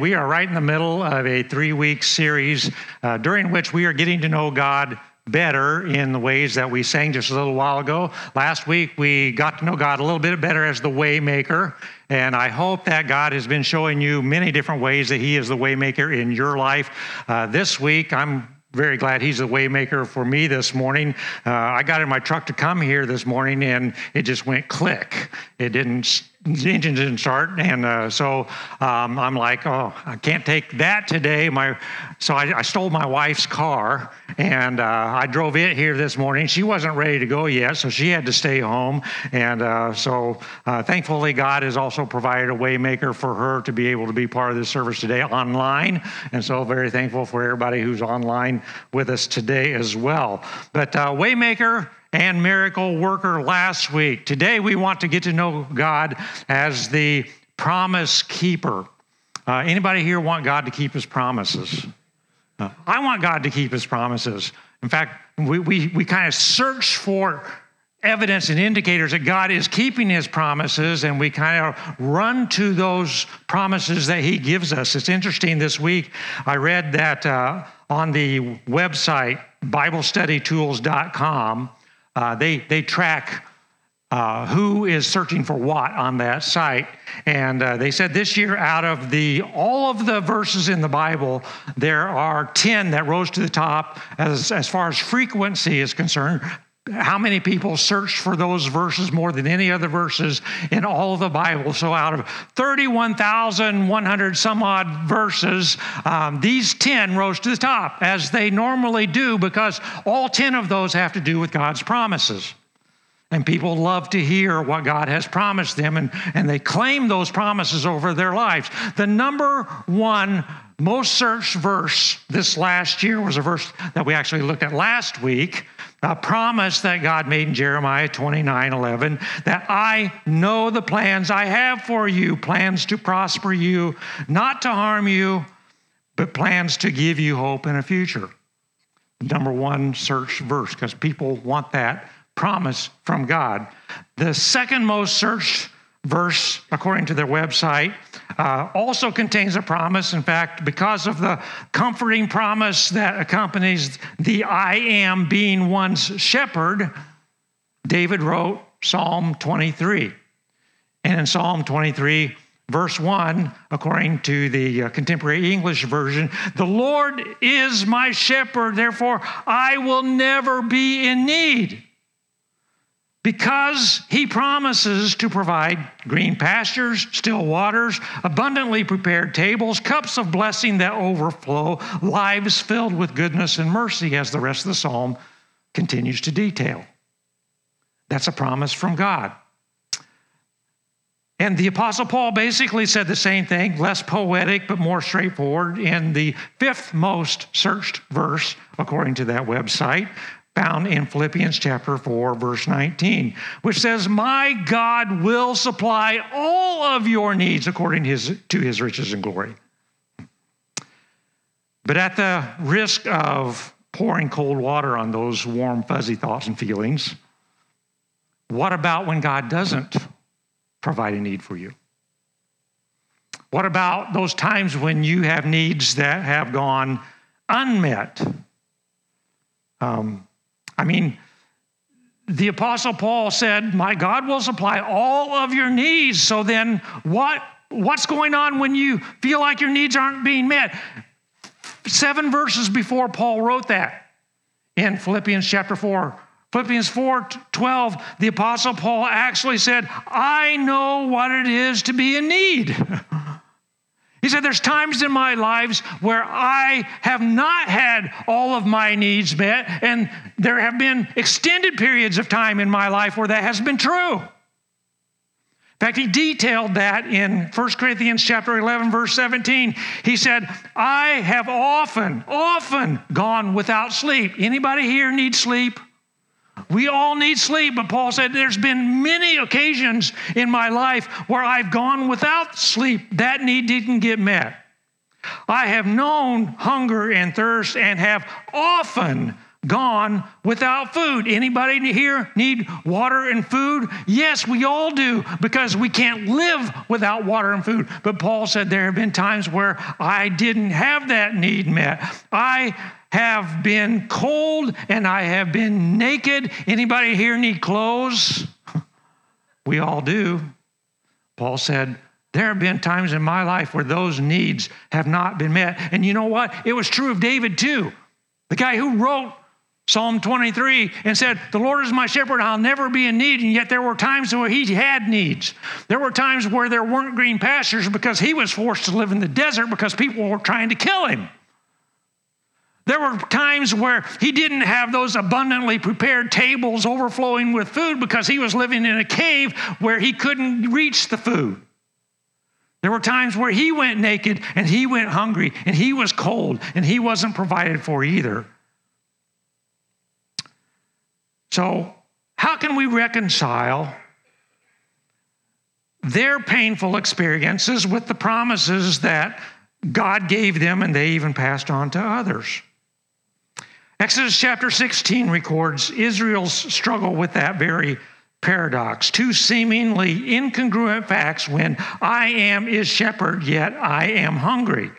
We are right in the middle of a three week series uh, during which we are getting to know God better in the ways that we sang just a little while ago. Last week, we got to know God a little bit better as the waymaker. And I hope that God has been showing you many different ways that He is the waymaker in your life. Uh, this week, I'm very glad he's the waymaker for me this morning. Uh, I got in my truck to come here this morning and it just went click. It didn't the engine didn't start, and uh, so um, I'm like, oh, I can't take that today. My, so I, I stole my wife's car, and uh, I drove it here this morning. She wasn't ready to go yet, so she had to stay home. And uh, so, uh, thankfully, God has also provided a waymaker for her to be able to be part of this service today online. And so, very thankful for everybody who's online with us today as well. But uh, waymaker and miracle worker last week. Today, we want to get to know God as the promise keeper. Uh, anybody here want God to keep his promises? Uh, I want God to keep his promises. In fact, we, we, we kind of search for evidence and indicators that God is keeping his promises, and we kind of run to those promises that he gives us. It's interesting this week, I read that uh, on the website, BibleStudyTools.com, uh, they, they track uh, who is searching for what on that site. And uh, they said this year, out of the all of the verses in the Bible, there are 10 that rose to the top as, as far as frequency is concerned. How many people searched for those verses more than any other verses in all of the Bible? So, out of 31,100 some odd verses, um, these 10 rose to the top, as they normally do, because all 10 of those have to do with God's promises. And people love to hear what God has promised them, and, and they claim those promises over their lives. The number one most searched verse this last year was a verse that we actually looked at last week, a promise that God made in Jeremiah 29 11, that I know the plans I have for you, plans to prosper you, not to harm you, but plans to give you hope and a future. Number one search verse, because people want that promise from God. The second most searched verse, according to their website, uh, also contains a promise. In fact, because of the comforting promise that accompanies the I am being one's shepherd, David wrote Psalm 23. And in Psalm 23, verse 1, according to the uh, contemporary English version, the Lord is my shepherd, therefore I will never be in need because he promises to provide green pastures, still waters, abundantly prepared tables, cups of blessing that overflow, lives filled with goodness and mercy, as the rest of the psalm continues to detail. That's a promise from God. And the Apostle Paul basically said the same thing, less poetic, but more straightforward, in the fifth most searched verse, according to that website, found in Philippians chapter 4, verse 19, which says, My God will supply all of your needs according to his, to his riches and glory. But at the risk of pouring cold water on those warm, fuzzy thoughts and feelings, what about when God doesn't provide a need for you? What about those times when you have needs that have gone unmet? Um, I mean, the Apostle Paul said, My God will supply all of your needs. So then, what, what's going on when you feel like your needs aren't being met? Seven verses before Paul wrote that in Philippians chapter 4. Philippians 4 12, the Apostle Paul actually said, I know what it is to be in need. He said, There's times in my lives where I have not had all of my needs met, and there have been extended periods of time in my life where that has been true. In fact, he detailed that in 1 Corinthians chapter 11 verse 17. He said, "I have often, often gone without sleep." Anybody here need sleep? We all need sleep, but Paul said there's been many occasions in my life where I've gone without sleep. That need didn't get met. I have known hunger and thirst and have often gone without food. Anybody here need water and food? Yes, we all do because we can't live without water and food. But Paul said there have been times where I didn't have that need met. I have been cold and I have been naked. Anybody here need clothes? We all do. Paul said, there have been times in my life where those needs have not been met. And you know what? It was true of David too. The guy who wrote Psalm 23 and said, The Lord is my shepherd, I'll never be in need. And yet there were times where he had needs. There were times where there weren't green pastures because he was forced to live in the desert because people were trying to kill him. There were times where he didn't have those abundantly prepared tables overflowing with food because he was living in a cave where he couldn't reach the food. There were times where he went naked and he went hungry and he was cold and he wasn't provided for either. So, how can we reconcile their painful experiences with the promises that God gave them and they even passed on to others? Exodus chapter 16 records Israel's struggle with that very paradox. Two seemingly incongruent facts when I am is shepherd, yet I am hungry.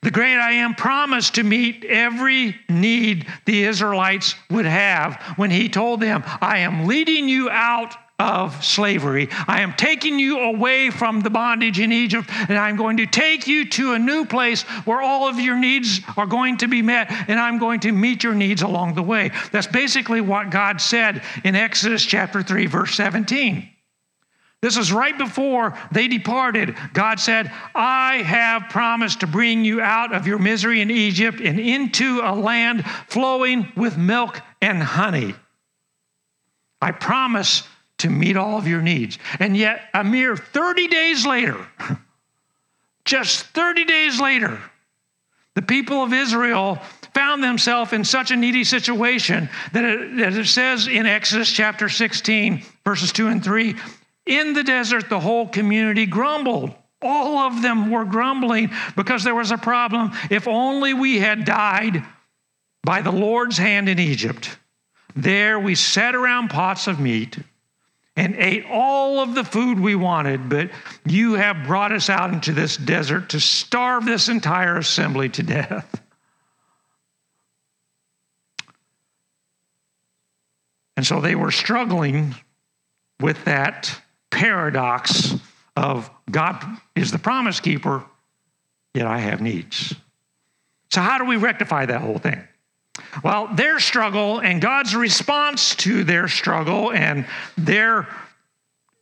The great I am promised to meet every need the Israelites would have when he told them, I am leading you out of slavery. I am taking you away from the bondage in Egypt, and I'm going to take you to a new place where all of your needs are going to be met, and I'm going to meet your needs along the way. That's basically what God said in Exodus chapter 3, verse 17. This is right before they departed. God said, I have promised to bring you out of your misery in Egypt and into a land flowing with milk and honey. I promise to meet all of your needs. And yet, a mere 30 days later, just 30 days later, the people of Israel found themselves in such a needy situation that it, that it says in Exodus chapter 16, verses 2 and 3 in the desert, the whole community grumbled. All of them were grumbling because there was a problem. If only we had died by the Lord's hand in Egypt. There we sat around pots of meat and ate all of the food we wanted, but you have brought us out into this desert to starve this entire assembly to death. And so they were struggling with that paradox of God is the promise keeper, yet I have needs. So, how do we rectify that whole thing? Well, their struggle and God's response to their struggle and their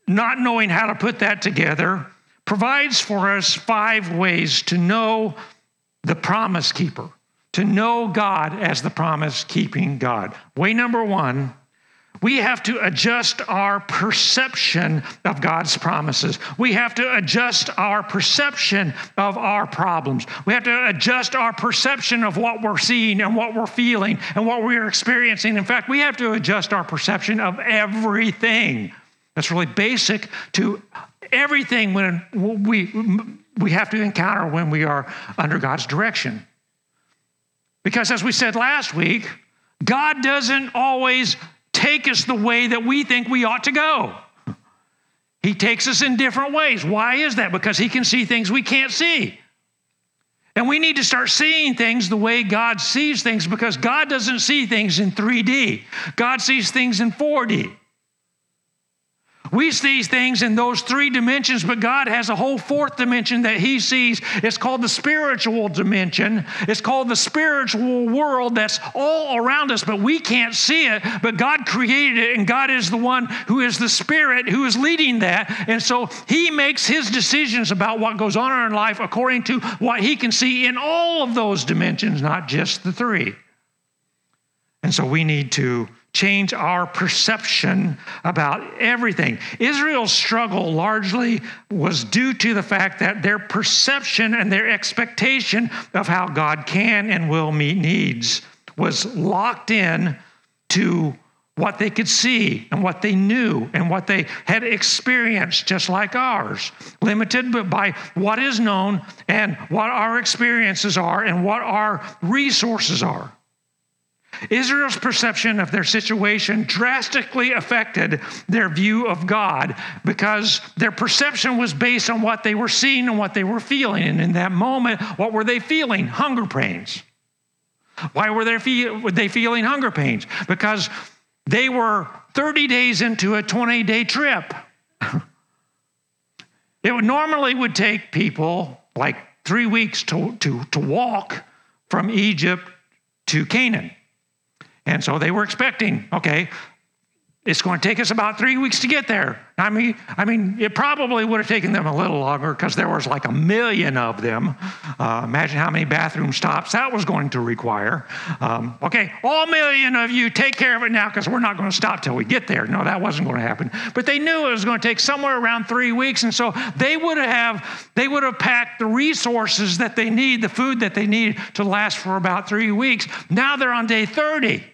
not knowing how to put that together provides for us five ways to know the promise keeper, to know God as the promise keeping God. Way number one we have to adjust our perception of God's promises. We have to adjust our perception of our problems. We have to adjust our perception of what we're seeing and what we're feeling and what we're experiencing. In fact, we have to adjust our perception of everything. That's really basic to everything when we, we have to encounter when we are under God's direction. Because as we said last week, God doesn't always take us the way that we think we ought to go. He takes us in different ways. Why is that? Because He can see things we can't see. And we need to start seeing things the way God sees things because God doesn't see things in 3D, God sees things in 4D. We see things in those three dimensions, but God has a whole fourth dimension that He sees. It's called the spiritual dimension. It's called the spiritual world that's all around us, but we can't see it. But God created it, and God is the one who is the Spirit who is leading that. And so He makes His decisions about what goes on in our life according to what He can see in all of those dimensions, not just the three. And so we need to change our perception about everything. Israel's struggle largely was due to the fact that their perception and their expectation of how God can and will meet needs was locked in to what they could see and what they knew and what they had experienced, just like ours. Limited by what is known and what our experiences are and what our resources are. Israel's perception of their situation drastically affected their view of God because their perception was based on what they were seeing and what they were feeling. And in that moment, what were they feeling? Hunger pains. Why were they, were they feeling hunger pains? Because they were 30 days into a 20 day trip. it would normally would take people like three weeks to, to, to walk from Egypt to Canaan. And so they were expecting, okay, it's going to take us about three weeks to get there. I mean, I mean, it probably would have taken them a little longer because there was like a million of them. Uh, imagine how many bathroom stops that was going to require. Um, okay, all million of you, take care of it now because we're not going to stop till we get there. No, that wasn't going to happen. But they knew it was going to take somewhere around three weeks, and so they would have they would have packed the resources that they need, the food that they need to last for about three weeks. Now they're on day thirty.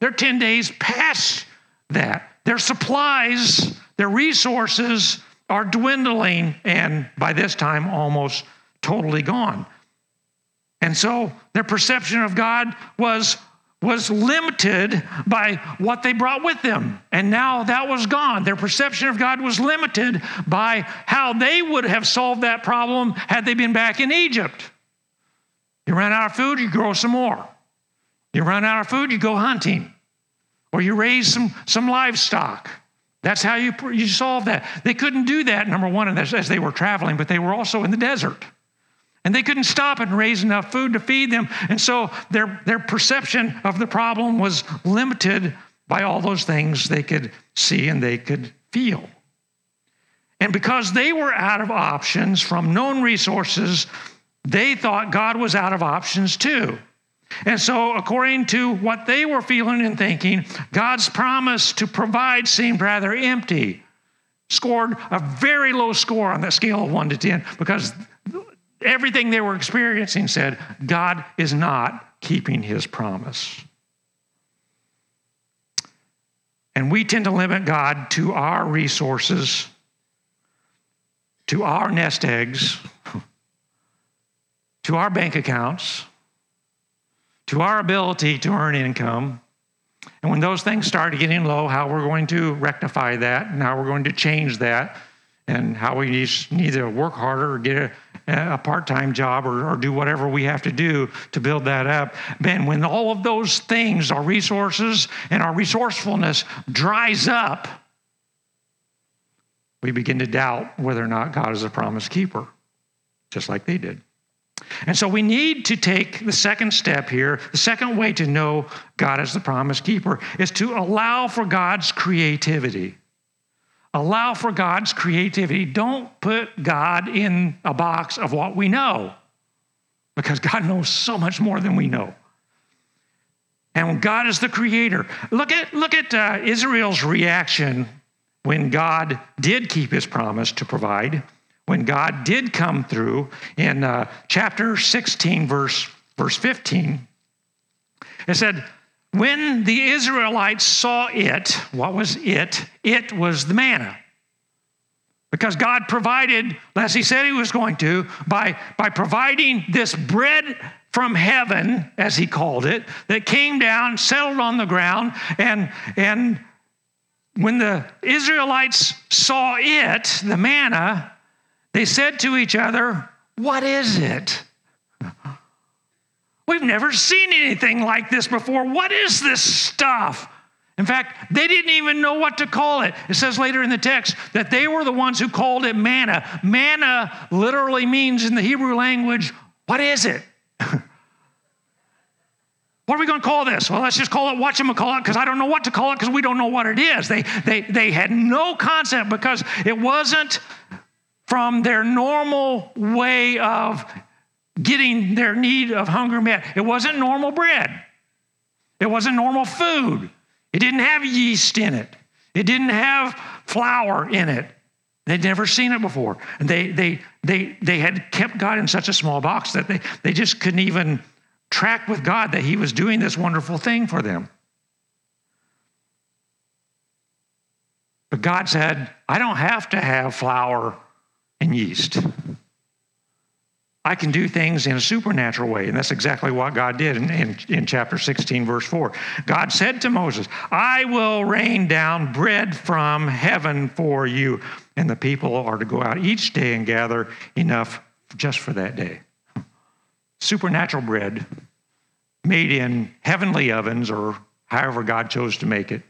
They're 10 days past that. Their supplies, their resources are dwindling, and by this time, almost totally gone. And so their perception of God was, was limited by what they brought with them. And now that was gone. Their perception of God was limited by how they would have solved that problem had they been back in Egypt. You ran out of food, you grow some more. You run out of food, you go hunting. Or you raise some, some livestock. That's how you, you solve that. They couldn't do that, number one, as they were traveling, but they were also in the desert. And they couldn't stop and raise enough food to feed them. And so their, their perception of the problem was limited by all those things they could see and they could feel. And because they were out of options from known resources, they thought God was out of options too. And so, according to what they were feeling and thinking, God's promise to provide seemed rather empty. Scored a very low score on that scale of one to 10 because everything they were experiencing said God is not keeping his promise. And we tend to limit God to our resources, to our nest eggs, to our bank accounts to our ability to earn income. And when those things start getting low, how we're going to rectify that and how we're going to change that and how we need, to work harder or get a, a part time job or, or, do whatever we have to do to build that up. Ben, when all of those things, our resources and our resourcefulness dries up, we begin to doubt whether or not God is a promise keeper, just like they did. And so we need to take the second step here. The second way to know God as the promise keeper is to allow for God's creativity. Allow for God's creativity. Don't put God in a box of what we know, because God knows so much more than we know. And God is the creator. Look at, look at uh, Israel's reaction when God did keep his promise to provide when God did come through in uh, chapter 16, verse, verse 15, it said, When the Israelites saw it, what was it? It was the manna. Because God provided, as He said He was going to, by, by providing this bread from heaven, as He called it, that came down, settled on the ground, and, and when the Israelites saw it, the manna, they said to each other, What is it? We've never seen anything like this before. What is this stuff? In fact, they didn't even know what to call it. It says later in the text that they were the ones who called it manna. Manna literally means in the Hebrew language, what is it? What are we going to call this? Well, let's just call it whatchamacallit because I don't know what to call it because we don't know what it is. They, they, they had no concept because it wasn't from their normal way of getting their need of hunger met. It wasn't normal bread. It wasn't normal food. It didn't have yeast in it. It didn't have flour in it. They'd never seen it before. And they, they, they, they had kept God in such a small box that they, they just couldn't even track with God that He was doing this wonderful thing for them. But God said, I don't have to have flour and yeast. I can do things in a supernatural way. And that's exactly what God did in, in, in, chapter 16, verse 4. God said to Moses, I will rain down bread from heaven for you. And the people are to go out each day and gather enough just for that day. Supernatural bread made in heavenly ovens or however God chose to make it.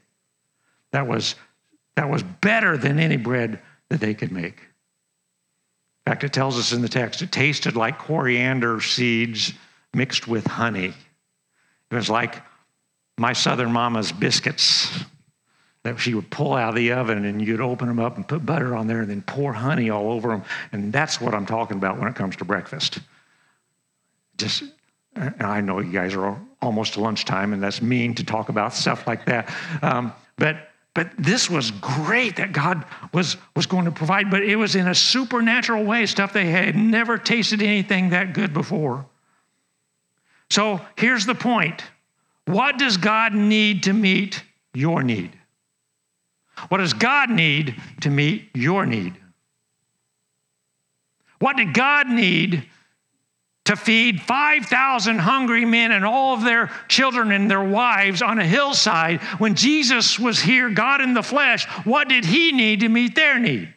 That was, that was better than any bread that they could make. In fact, it tells us in the text it tasted like coriander seeds mixed with honey. It was like my southern mama's biscuits that she would pull out of the oven and you'd open them up and put butter on there and then pour honey all over them. And that's what I'm talking about when it comes to breakfast. Just, and I know you guys are almost to lunchtime and that's mean to talk about stuff like that. Um, but but this was great that God was, was going to provide, but it was in a supernatural way, stuff they had never tasted anything that good before. So here's the point What does God need to meet your need? What does God need to meet your need? What did God need to feed 5,000 hungry men and all of their children and their wives on a hillside. When Jesus was here, God in the flesh, what did he need to meet their need?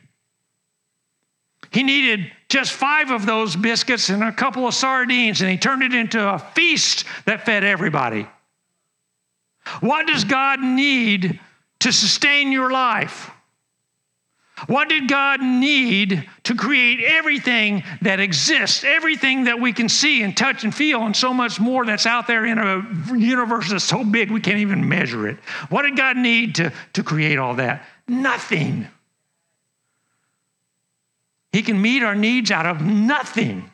He needed just five of those biscuits and a couple of sardines, and he turned it into a feast that fed everybody. What does God need to sustain your life? What did God need to create everything that exists, everything that we can see and touch and feel, and so much more that's out there in a universe that's so big we can't even measure it? What did God need to, to create all that? Nothing. He can meet our needs out of nothing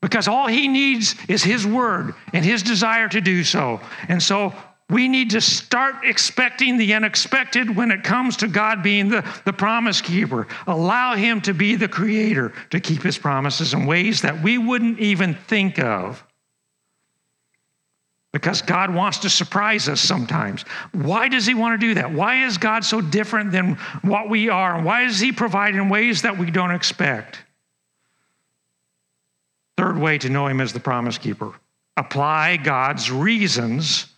because all He needs is His word and His desire to do so. And so we need to start expecting the unexpected when it comes to God being the, the promise keeper. Allow Him to be the creator to keep His promises in ways that we wouldn't even think of. Because God wants to surprise us sometimes. Why does He want to do that? Why is God so different than what we are? And why does He provide in ways that we don't expect? Third way to know Him as the promise keeper apply God's reasons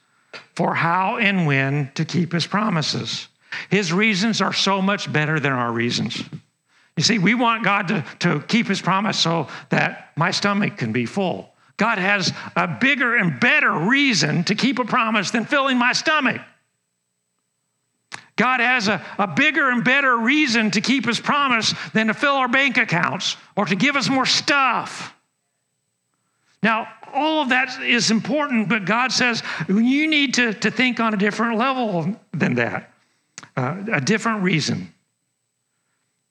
for how and when to keep his promises. His reasons are so much better than our reasons. You see, we want God to, to keep his promise so that my stomach can be full. God has a bigger and better reason to keep a promise than filling my stomach. God has a, a bigger and better reason to keep his promise than to fill our bank accounts or to give us more stuff. Now, all of that is important, but God says you need to, to think on a different level than that, uh, a different reason.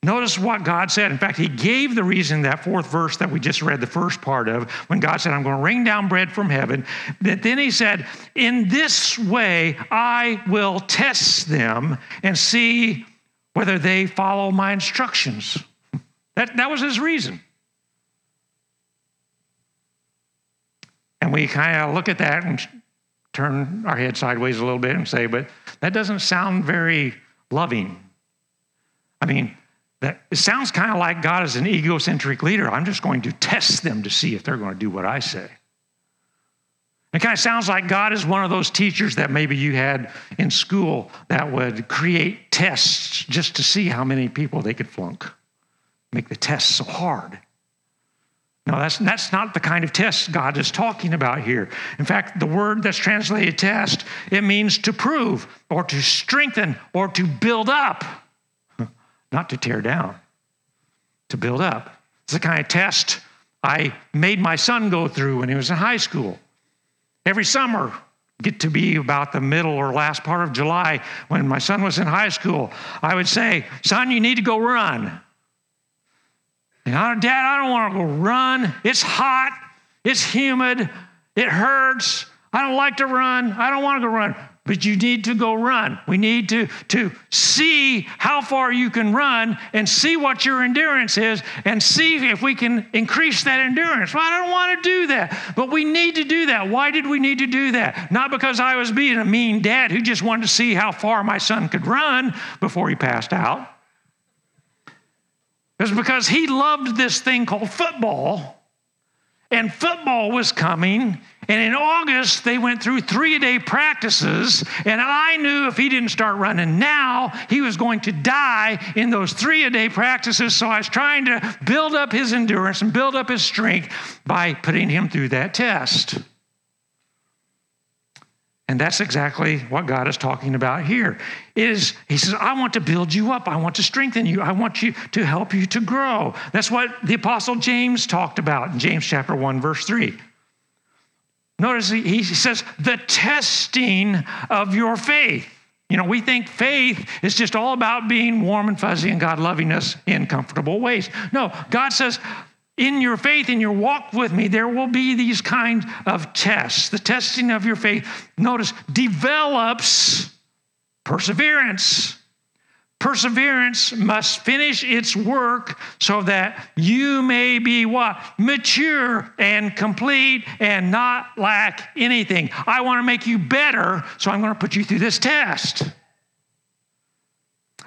Notice what God said. In fact, He gave the reason that fourth verse that we just read, the first part of, when God said, I'm going to rain down bread from heaven. That then He said, In this way I will test them and see whether they follow my instructions. That, that was His reason. And we kind of look at that and turn our head sideways a little bit and say, but that doesn't sound very loving. I mean, that it sounds kind of like God is an egocentric leader. I'm just going to test them to see if they're going to do what I say. It kind of sounds like God is one of those teachers that maybe you had in school that would create tests just to see how many people they could flunk, make the tests so hard. No, that's, that's not the kind of test God is talking about here. In fact, the word that's translated test, it means to prove or to strengthen or to build up, not to tear down, to build up. It's the kind of test I made my son go through when he was in high school. Every summer, get to be about the middle or last part of July when my son was in high school, I would say, Son, you need to go run. Oh, dad, I don't want to go run. It's hot. It's humid. It hurts. I don't like to run. I don't want to go run. But you need to go run. We need to, to see how far you can run and see what your endurance is and see if we can increase that endurance. Well, I don't want to do that, but we need to do that. Why did we need to do that? Not because I was being a mean dad who just wanted to see how far my son could run before he passed out. It was because he loved this thing called football and football was coming. And in August, they went through three day practices. And I knew if he didn't start running now, he was going to die in those three a day practices. So I was trying to build up his endurance and build up his strength by putting him through that test. And that's exactly what God is talking about here. Is he says, I want to build you up. I want to strengthen you. I want you to help you to grow. That's what the apostle James talked about in James chapter 1 verse 3. Notice he says the testing of your faith. You know, we think faith is just all about being warm and fuzzy and God loving us in comfortable ways. No, God says in your faith, in your walk with me, there will be these kinds of tests. The testing of your faith, notice, develops perseverance. Perseverance must finish its work so that you may be what? Mature and complete and not lack anything. I want to make you better, so I'm going to put you through this test.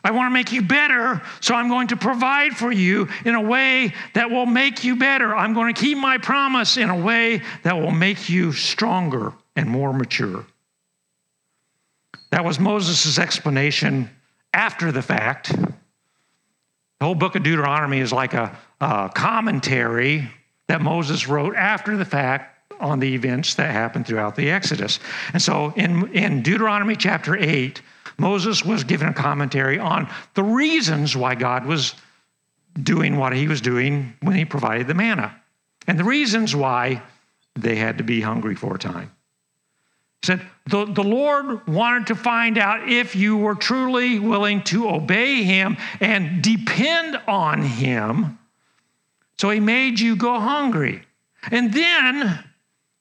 I want to make you better, so I'm going to provide for you in a way that will make you better. I'm going to keep my promise in a way that will make you stronger and more mature. That was Moses' explanation after the fact. The whole book of Deuteronomy is like a, a commentary that Moses wrote after the fact on the events that happened throughout the Exodus. And so in, in Deuteronomy chapter 8, Moses was given a commentary on the reasons why God was doing what he was doing when he provided the manna and the reasons why they had to be hungry for a time. He said, the, the Lord wanted to find out if you were truly willing to obey him and depend on him. So he made you go hungry. And then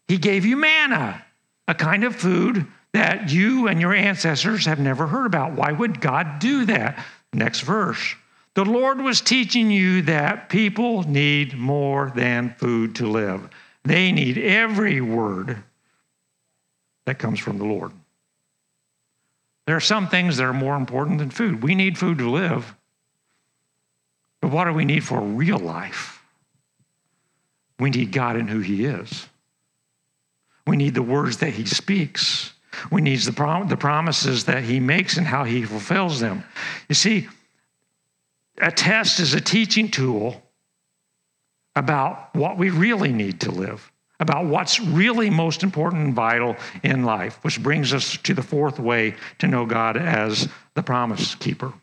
he gave you manna, a kind of food that you and your ancestors have never heard about. Why would God do that? Next verse. The Lord was teaching you that people need more than food to live. They need every word that comes from the Lord. There are some things that are more important than food. We need food to live. But what do we need for real life? We need God and who He is. We need the words that He speaks. We need the, prom- the promises that he makes and how he fulfills them. You see, a test is a teaching tool about what we really need to live, about what's really most important and vital in life, which brings us to the fourth way to know God as the promise keeper.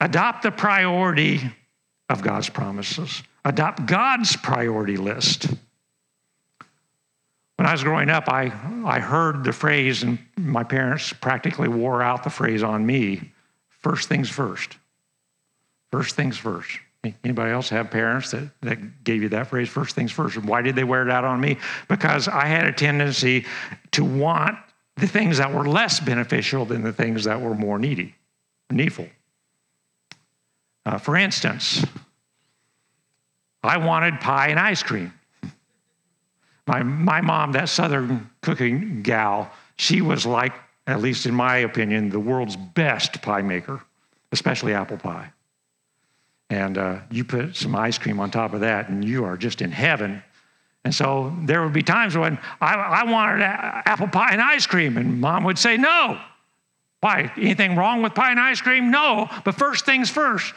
Adopt the priority of God's promises, adopt God's priority list. When I was growing up, I, I heard the phrase, and my parents practically wore out the phrase on me first things first. First things first. Anybody else have parents that, that gave you that phrase, first things first? And why did they wear it out on me? Because I had a tendency to want the things that were less beneficial than the things that were more needy, needful. Uh, for instance, I wanted pie and ice cream. My, my mom, that Southern cooking gal, she was like, at least in my opinion, the world's best pie maker, especially apple pie. And uh, you put some ice cream on top of that, and you are just in heaven. And so there would be times when I, I wanted apple pie and ice cream, and mom would say, No. Why? Anything wrong with pie and ice cream? No. But first things first.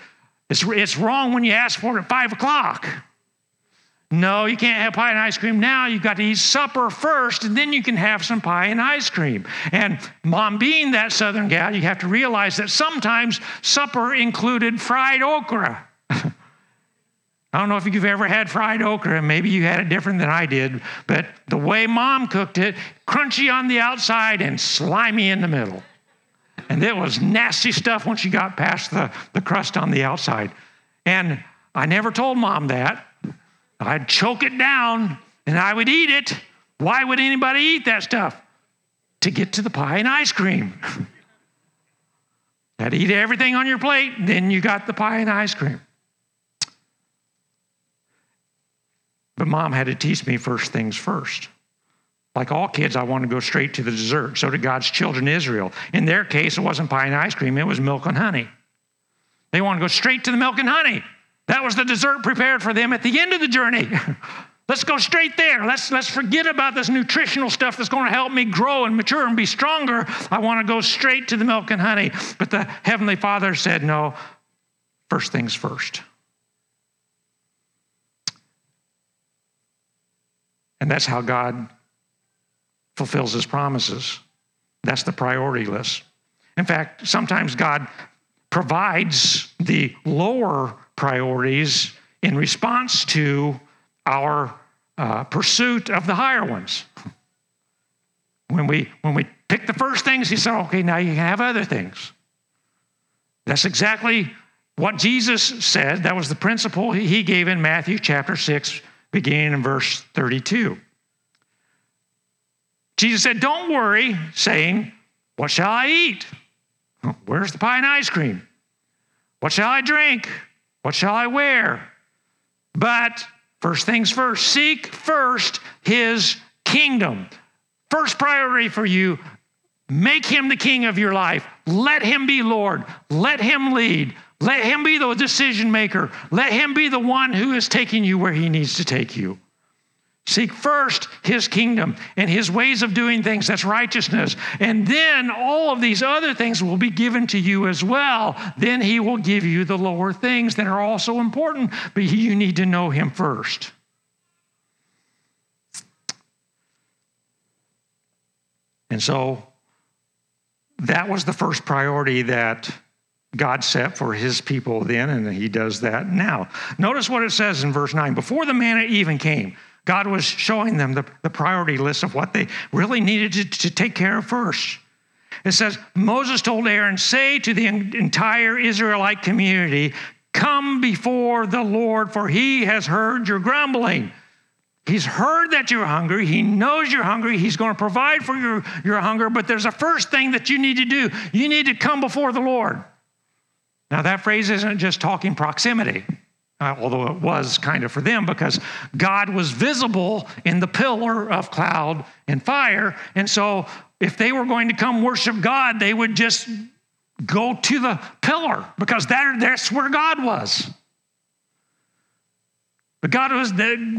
It's, it's wrong when you ask for it at five o'clock. No, you can't have pie and ice cream now. You've got to eat supper first, and then you can have some pie and ice cream. And mom, being that southern gal, you have to realize that sometimes supper included fried okra. I don't know if you've ever had fried okra, and maybe you had it different than I did, but the way mom cooked it, crunchy on the outside and slimy in the middle. And it was nasty stuff once you got past the, the crust on the outside. And I never told mom that. I'd choke it down and I would eat it. Why would anybody eat that stuff? to get to the pie and ice cream. had to eat everything on your plate, then you got the pie and ice cream. But mom had to teach me first things first. Like all kids, I want to go straight to the dessert. So did God's children, Israel. In their case, it wasn't pie and ice cream, it was milk and honey. They want to go straight to the milk and honey. That was the dessert prepared for them at the end of the journey. let's go straight there. Let's, let's forget about this nutritional stuff that's going to help me grow and mature and be stronger. I want to go straight to the milk and honey. But the Heavenly Father said, no, first things first. And that's how God fulfills his promises. That's the priority list. In fact, sometimes God provides the lower priorities in response to our uh, pursuit of the higher ones. When we, when we pick the first things, he said, okay, now you can have other things. That's exactly what Jesus said. That was the principle he gave in Matthew chapter 6, beginning in verse 32. Jesus said, Don't worry, saying, What shall I eat? Where's the pie and ice cream? What shall I drink? What shall I wear? But first things first, seek first his kingdom. First priority for you, make him the king of your life. Let him be Lord. Let him lead. Let him be the decision maker. Let him be the one who is taking you where he needs to take you. Seek first his kingdom and his ways of doing things. That's righteousness. And then all of these other things will be given to you as well. Then he will give you the lower things that are also important, but you need to know him first. And so that was the first priority that God set for his people then, and he does that now. Notice what it says in verse 9 before the manna even came. God was showing them the, the priority list of what they really needed to, to take care of first. It says, Moses told Aaron, Say to the entire Israelite community, Come before the Lord, for he has heard your grumbling. He's heard that you're hungry. He knows you're hungry. He's going to provide for your, your hunger. But there's a first thing that you need to do you need to come before the Lord. Now, that phrase isn't just talking proximity uh, although it was kind of for them because God was visible in the pillar of cloud and fire. And so if they were going to come worship God, they would just go to the pillar because that, that's where God was. But God was,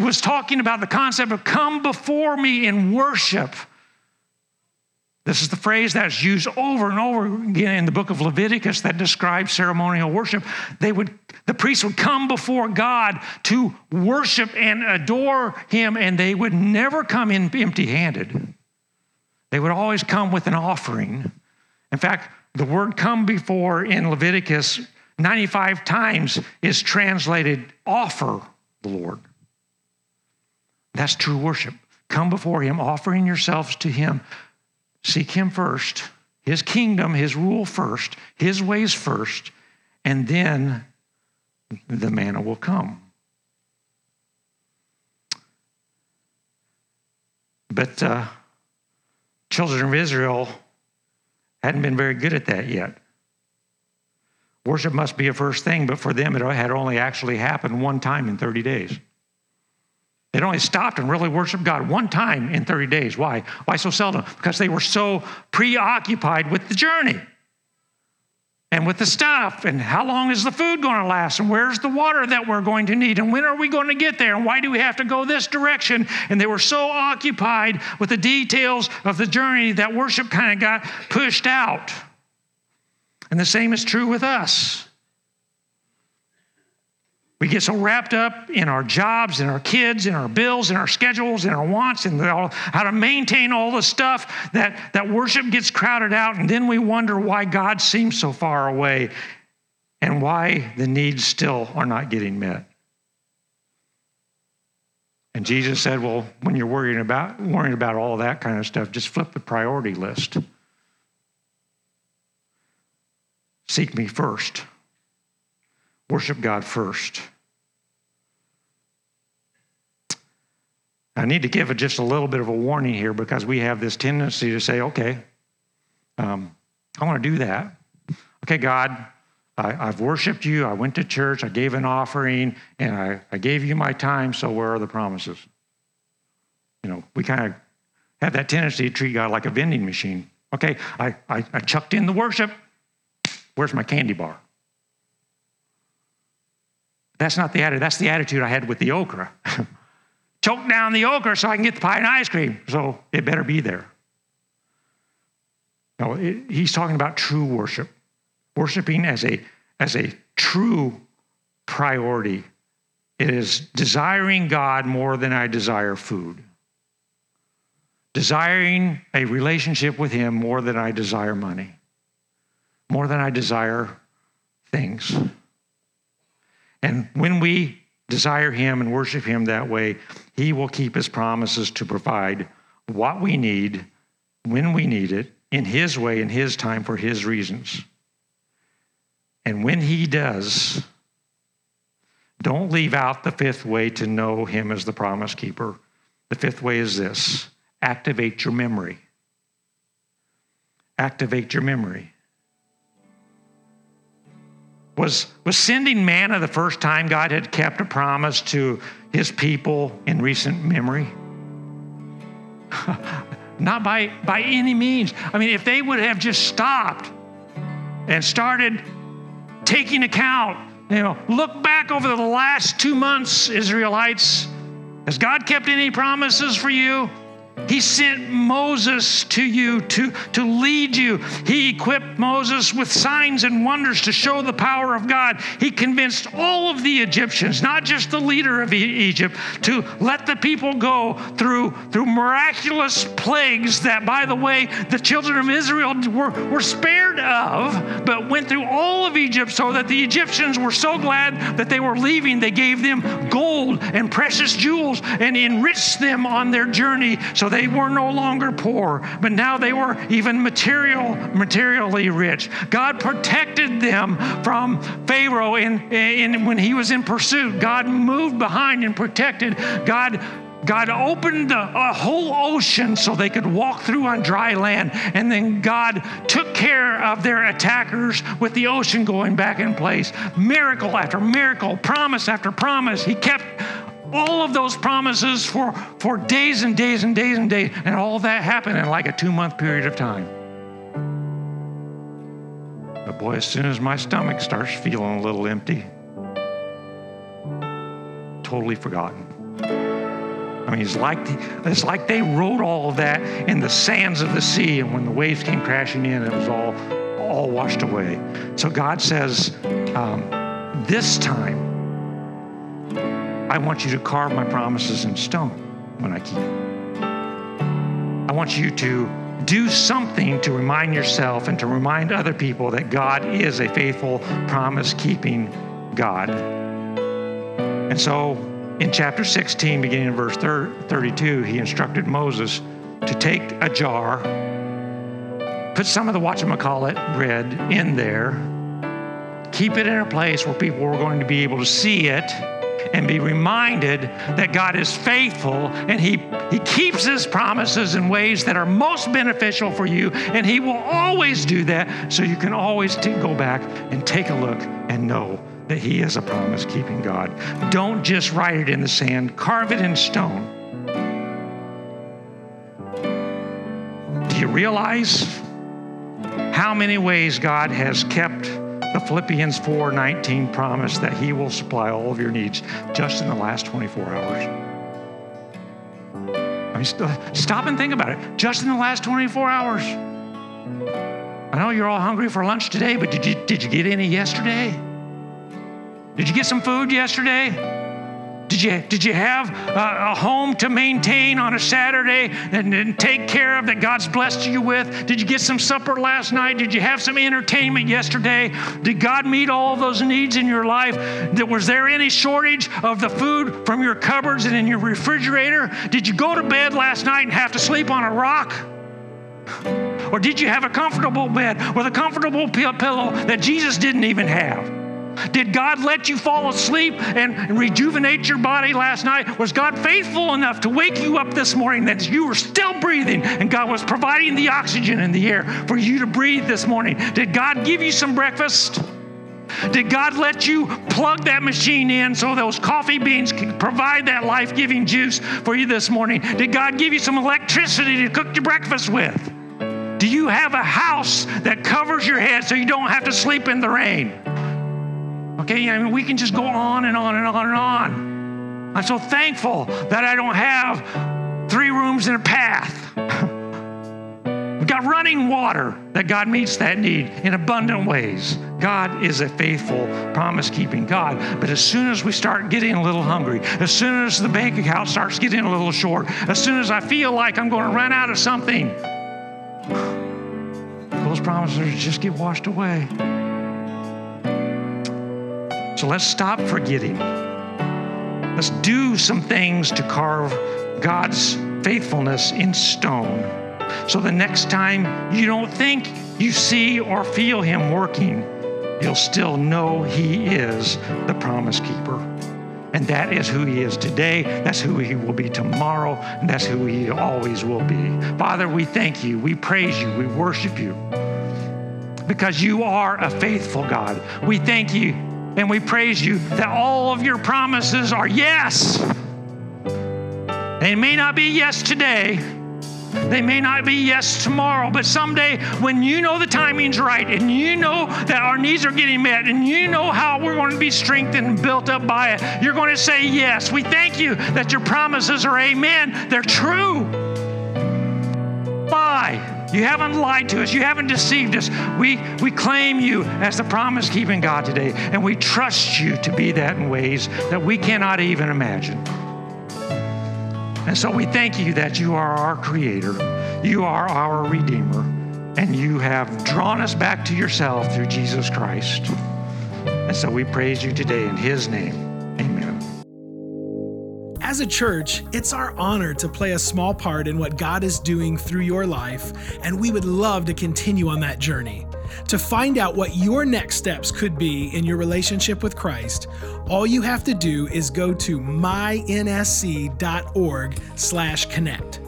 was talking about the concept of come before me in worship. This is the phrase that's used over and over again in the book of Leviticus that describes ceremonial worship. They would, the priests would come before God to worship and adore him, and they would never come in empty handed. They would always come with an offering. In fact, the word come before in Leviticus 95 times is translated offer the Lord. That's true worship. Come before him, offering yourselves to him Seek Him first, His kingdom, His rule first, His ways first, and then the manna will come. But uh, children of Israel hadn't been very good at that yet. Worship must be a first thing, but for them it had only actually happened one time in 30 days. They'd only stopped and really worshiped God one time in 30 days. Why? Why so seldom? Because they were so preoccupied with the journey and with the stuff and how long is the food going to last and where's the water that we're going to need and when are we going to get there and why do we have to go this direction? And they were so occupied with the details of the journey that worship kind of got pushed out. And the same is true with us we get so wrapped up in our jobs, in our kids, in our bills, in our schedules, in our wants, and how to maintain all the stuff that, that worship gets crowded out. And then we wonder why God seems so far away and why the needs still are not getting met. And Jesus said, Well, when you're worrying about, worrying about all that kind of stuff, just flip the priority list. Seek me first. Worship God first. I need to give just a little bit of a warning here because we have this tendency to say, okay, um, I want to do that. Okay, God, I, have worshiped you. I went to church. I gave an offering, and I, I gave you my time. So where are the promises? You know, we kind of have that tendency to treat God like a vending machine. Okay, I, I, I chucked in the worship. Where's my candy bar? That's not the attitude. That's the attitude I had with the okra. Choke down the okra so I can get the pie and ice cream. So it better be there. No, it, he's talking about true worship, worshiping as a as a true priority. It is desiring God more than I desire food. Desiring a relationship with Him more than I desire money, more than I desire things. And when we desire Him and worship Him that way, He will keep His promises to provide what we need when we need it in His way, in His time, for His reasons. And when He does, don't leave out the fifth way to know Him as the promise keeper. The fifth way is this activate your memory. Activate your memory. Was, was sending manna the first time God had kept a promise to his people in recent memory? Not by, by any means. I mean, if they would have just stopped and started taking account, you know, look back over the last two months, Israelites. Has God kept any promises for you? He sent Moses to you to, to lead you. He equipped Moses with signs and wonders to show the power of God. He convinced all of the Egyptians, not just the leader of Egypt, to let the people go through, through miraculous plagues that, by the way, the children of Israel were, were spared of, but went through all of Egypt so that the Egyptians were so glad that they were leaving. They gave them gold and precious jewels and enriched them on their journey so they were no longer poor, but now they were even material, materially rich. God protected them from Pharaoh in, in, when he was in pursuit. God moved behind and protected. God God opened a whole ocean so they could walk through on dry land. And then God took care of their attackers with the ocean going back in place. Miracle after miracle, promise after promise. He kept all of those promises for, for days and days and days and days, and all that happened in like a two month period of time. But boy, as soon as my stomach starts feeling a little empty, totally forgotten. I mean, it's like, it's like they wrote all of that in the sands of the sea, and when the waves came crashing in, it was all, all washed away. So God says, um, this time, I want you to carve my promises in stone when I keep. I want you to do something to remind yourself and to remind other people that God is a faithful, promise keeping God. And so in chapter 16, beginning in verse 32, he instructed Moses to take a jar, put some of the whatchamacallit bread in there, keep it in a place where people were going to be able to see it and be reminded that God is faithful and He, he keeps His promises in ways that are most beneficial for you. And He will always do that. So you can always t- go back and take a look and know that He is a promise keeping God. Don't just write it in the sand, carve it in stone. Do you realize how many ways God has kept? The Philippians 4:19 promise that he will supply all of your needs just in the last 24 hours. I mean, st- stop and think about it. Just in the last 24 hours. I know you're all hungry for lunch today, but did you, did you get any yesterday? Did you get some food yesterday? Did you, did you have a, a home to maintain on a Saturday and, and, take care of that God's blessed you with? Did you get some supper last night? Did you have some entertainment yesterday? Did God meet all those needs in your life? Was there any shortage of the food from your cupboards and in your refrigerator? Did you go to bed last night and have to sleep on a rock? Or did you have a comfortable bed with a comfortable pillow that Jesus didn't even have? Did God let you fall asleep and rejuvenate your body last night? Was God faithful enough to wake you up this morning that you were still breathing and God was providing the oxygen in the air for you to breathe this morning? Did God give you some breakfast? Did God let you plug that machine in so those coffee beans can provide that life giving juice for you this morning? Did God give you some electricity to cook your breakfast with? Do you have a house that covers your head so you don't have to sleep in the rain? Okay, I mean, we can just go on and on and on and on. I'm so thankful that I don't have three rooms and a path. We've got running water that God meets that need in abundant ways. God is a faithful, promise keeping God. But as soon as we start getting a little hungry, as soon as the bank account starts getting a little short, as soon as I feel like I'm going to run out of something, those promises just get washed away. So let's stop forgetting. Let's do some things to carve God's faithfulness in stone. So the next time you don't think you see or feel Him working, you'll still know He is the promise keeper. And that is who He is today. That's who He will be tomorrow. And that's who He always will be. Father, we thank you. We praise you. We worship you because you are a faithful God. We thank you and we praise you that all of your promises are yes. They may not be yes today, they may not be yes tomorrow, but someday when you know the timing's right and you know that our needs are getting met and you know how we're going to be strengthened and built up by it, you're going to say yes. We thank you that your promises are amen. They're true. Bye. You haven't lied to us. You haven't deceived us. We, we claim you as the promise keeping God today, and we trust you to be that in ways that we cannot even imagine. And so we thank you that you are our creator, you are our redeemer, and you have drawn us back to yourself through Jesus Christ. And so we praise you today in his name. As a church, it's our honor to play a small part in what God is doing through your life, and we would love to continue on that journey. To find out what your next steps could be in your relationship with Christ, all you have to do is go to mynsc.org/connect.